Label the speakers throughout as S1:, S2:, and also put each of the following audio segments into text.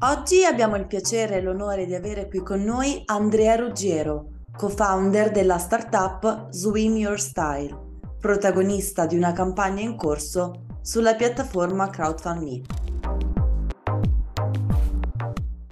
S1: Oggi abbiamo il piacere e l'onore di avere qui con noi Andrea Ruggiero, co-founder della startup Swim Your Style, protagonista di una campagna in corso sulla piattaforma CrowdFundMe.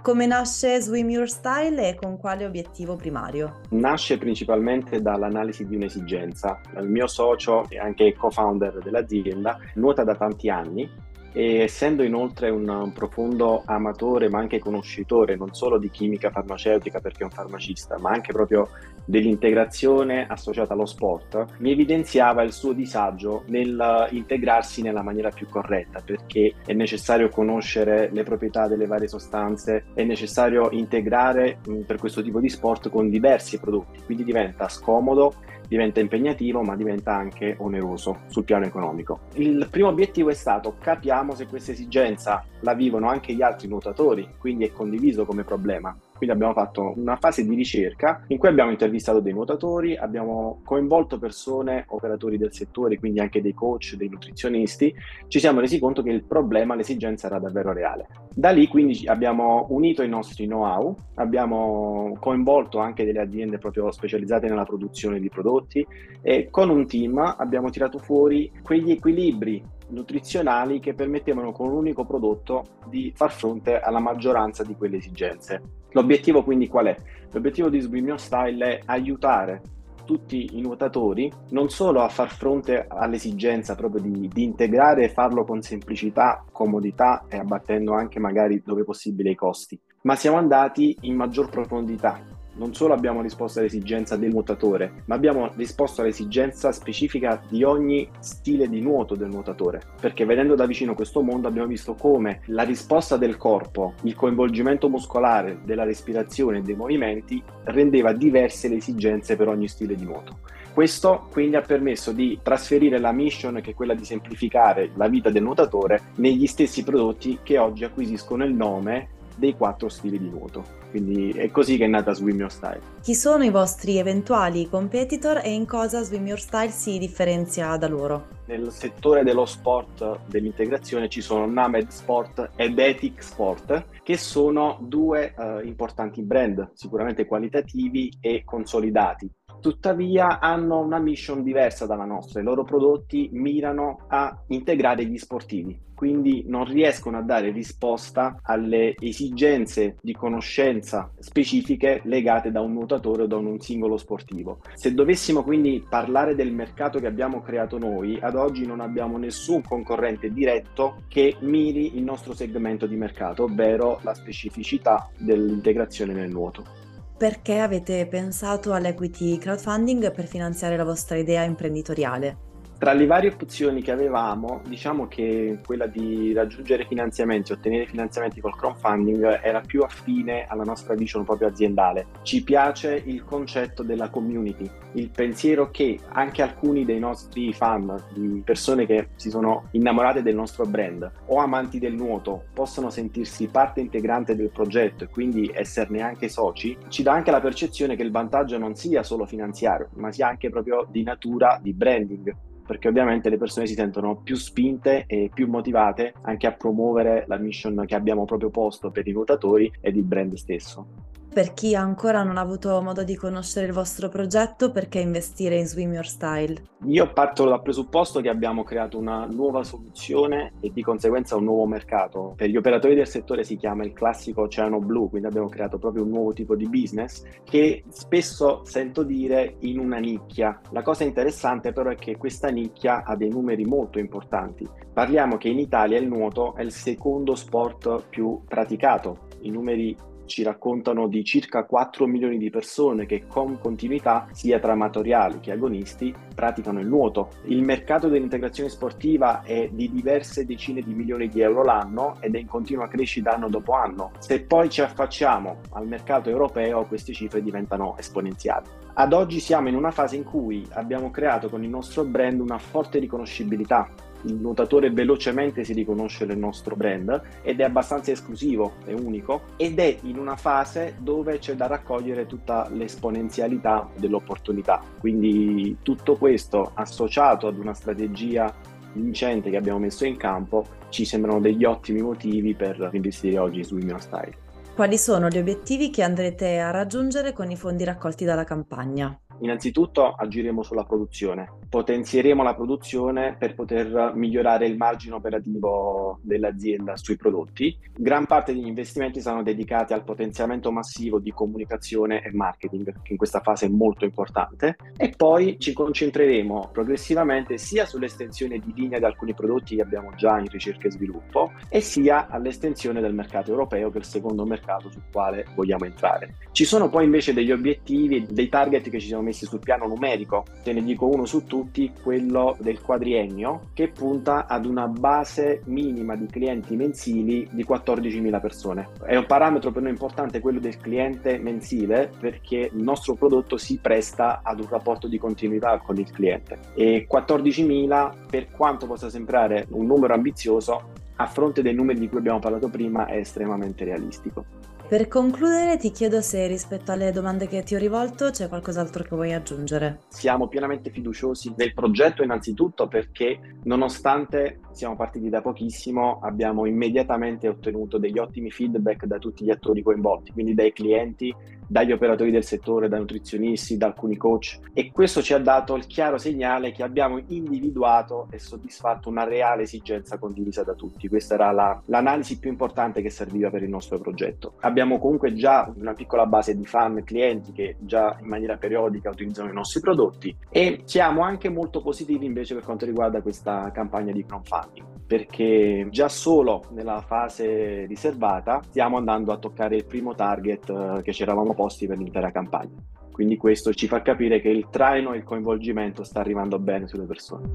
S1: Come nasce Swim Your Style e con quale obiettivo primario?
S2: Nasce principalmente dall'analisi di un'esigenza. Il mio socio e anche co-founder dell'azienda nuota da tanti anni e essendo inoltre un, profondo amatore ma anche conoscitore non solo di chimica farmaceutica perché è un farmacista ma anche proprio dell'integrazione associata allo sport mi evidenziava il suo disagio nel integrarsi nella maniera più corretta perché è necessario conoscere le proprietà delle varie sostanze è necessario integrare per questo tipo di sport con diversi prodotti. Quindi diventa scomodo diventa impegnativo ma diventa anche oneroso sul piano economico. Il primo obiettivo è stato capiamo se questa esigenza la vivono anche gli altri nuotatori, quindi è condiviso come problema. Quindi abbiamo fatto una fase di ricerca in cui abbiamo intervistato dei nuotatori, abbiamo coinvolto persone, operatori del settore, quindi anche dei coach, dei nutrizionisti, ci siamo resi conto che il problema, l'esigenza era davvero reale. Da lì quindi abbiamo unito i nostri know-how, abbiamo coinvolto anche delle aziende proprio specializzate nella produzione di prodotti e con un team abbiamo tirato fuori quegli equilibri nutrizionali che permettevano con un unico prodotto di far fronte alla maggioranza di quelle esigenze. L'obiettivo quindi qual è? L'obiettivo di Swim Style è aiutare tutti i nuotatori non solo a far fronte all'esigenza proprio di, di, integrare e farlo con semplicità, comodità e abbattendo anche magari dove possibile i costi, ma siamo andati in maggior profondità non solo abbiamo risposto all'esigenza del nuotatore, ma abbiamo risposto all'esigenza specifica di ogni stile di nuoto del nuotatore. Perché vedendo da vicino questo mondo abbiamo visto come la risposta del corpo, il coinvolgimento muscolare, della respirazione e dei movimenti rendeva diverse le esigenze per ogni stile di nuoto. Questo quindi ha permesso di trasferire la mission, che è quella di semplificare la vita del nuotatore, negli stessi prodotti che oggi acquisiscono il nome dei quattro stili di nuoto. Quindi è così che è nata Swim Your Style.
S1: Chi sono i vostri eventuali competitor e in cosa Swim Your Style si differenzia da loro?
S2: Nel settore dello sport, dell'integrazione, ci sono Named Sport ed Ethic Sport, che sono due uh, importanti brand, sicuramente qualitativi e consolidati tuttavia hanno una mission diversa dalla nostra. I loro prodotti mirano a integrare gli sportivi, quindi non riescono a dare risposta alle esigenze di conoscenza specifiche legate da un nuotatore o da un singolo sportivo. Se dovessimo quindi parlare del mercato che abbiamo creato noi, ad oggi non abbiamo nessun concorrente diretto che miri il nostro segmento di mercato, ovvero la specificità dell'integrazione nel nuoto
S1: perché avete pensato all'equity crowdfunding per finanziare la vostra idea imprenditoriale?
S2: Tra le varie opzioni che avevamo, diciamo che quella di raggiungere finanziamenti, ottenere finanziamenti col crowdfunding era più affine alla nostra vision proprio aziendale. Ci piace il concetto della community, il pensiero che anche alcuni dei nostri fan, di persone che si sono innamorate del nostro brand o amanti del nuoto, possano sentirsi parte integrante del progetto e quindi esserne anche soci, ci dà anche la percezione che il vantaggio non sia solo finanziario, ma sia anche proprio di natura di branding perché ovviamente le persone si sentono più spinte e più motivate anche a promuovere la mission che abbiamo proprio posto per i votatori ed il brand stesso.
S1: Per chi ancora non ha avuto modo di conoscere il vostro progetto, perché investire in Swim Your Style?
S2: Io parto dal presupposto che abbiamo creato una nuova soluzione e di conseguenza un nuovo mercato. Per gli operatori del settore si chiama il classico oceano blu, quindi abbiamo creato proprio un nuovo tipo di business che spesso sento dire in una nicchia. La cosa interessante però è che questa nicchia ha dei numeri molto importanti. Parliamo che in Italia il nuoto è il secondo sport più praticato. I numeri ci raccontano di circa 4 milioni di persone che con continuità, sia tra amatoriali che agonisti, praticano il nuoto. Il mercato dell'integrazione sportiva è di diverse decine di milioni di euro l'anno ed è in continua crescita anno dopo anno. Se poi ci affacciamo al mercato europeo, queste cifre diventano esponenziali. Ad oggi siamo in una fase in cui abbiamo creato con il nostro brand una forte riconoscibilità il nuotatore velocemente si riconosce nel nostro brand ed è abbastanza esclusivo, è unico ed è in una fase dove c'è da raccogliere tutta l'esponenzialità dell'opportunità. Quindi tutto questo associato ad una strategia vincente che abbiamo messo in campo ci sembrano degli ottimi motivi per investire oggi su Immune Style.
S1: Quali sono gli obiettivi che andrete a raggiungere con i fondi raccolti dalla campagna?
S2: Innanzitutto agiremo sulla produzione, potenzieremo la produzione per poter migliorare il margine operativo dell'azienda sui prodotti. Gran parte degli investimenti saranno dedicati al potenziamento massivo di comunicazione e marketing, che in questa fase è molto importante, e poi ci concentreremo progressivamente sia sull'estensione di linea di alcuni prodotti che abbiamo già in ricerca e sviluppo, e sia all'estensione del mercato europeo, che è il secondo mercato sul quale vogliamo entrare. Ci sono poi invece degli obiettivi, dei target che ci siamo messi sul piano numerico, te ne dico uno su tutti, quello del quadriennio, che punta ad una base minima di clienti mensili di 14.000 persone. È un parametro per noi importante quello del cliente mensile perché il nostro prodotto si presta ad un rapporto di continuità con il cliente e 14.000 per quanto possa sembrare un numero ambizioso a fronte dei numeri di cui abbiamo parlato prima è estremamente realistico.
S1: Per concludere ti chiedo se rispetto alle domande che ti ho rivolto c'è qualcos'altro che vuoi aggiungere.
S2: Siamo pienamente fiduciosi del progetto innanzitutto perché nonostante siamo partiti da pochissimo abbiamo immediatamente ottenuto degli ottimi feedback da tutti gli attori coinvolti, quindi dai clienti, dagli operatori del settore, da nutrizionisti, da alcuni coach e questo ci ha dato il chiaro segnale che abbiamo individuato e soddisfatto una reale esigenza condivisa da tutti. Questa era la, l'analisi più importante che serviva per il nostro progetto. Abbiamo comunque già una piccola base di fan, clienti che già in maniera periodica utilizzano i nostri prodotti e siamo anche molto positivi invece per quanto riguarda questa campagna di crowdfunding perché già solo nella fase riservata stiamo andando a toccare il primo target eh, che ci eravamo posti per l'intera campagna. Quindi questo ci fa capire che il traino e il coinvolgimento sta arrivando bene sulle persone.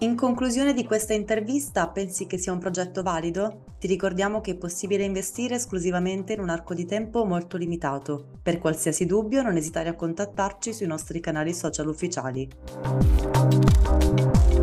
S1: In conclusione di questa intervista, pensi che sia un progetto valido? Ti ricordiamo che è possibile investire esclusivamente in un arco di tempo molto limitato. Per qualsiasi dubbio non esitare a contattarci sui nostri canali social ufficiali. Thank you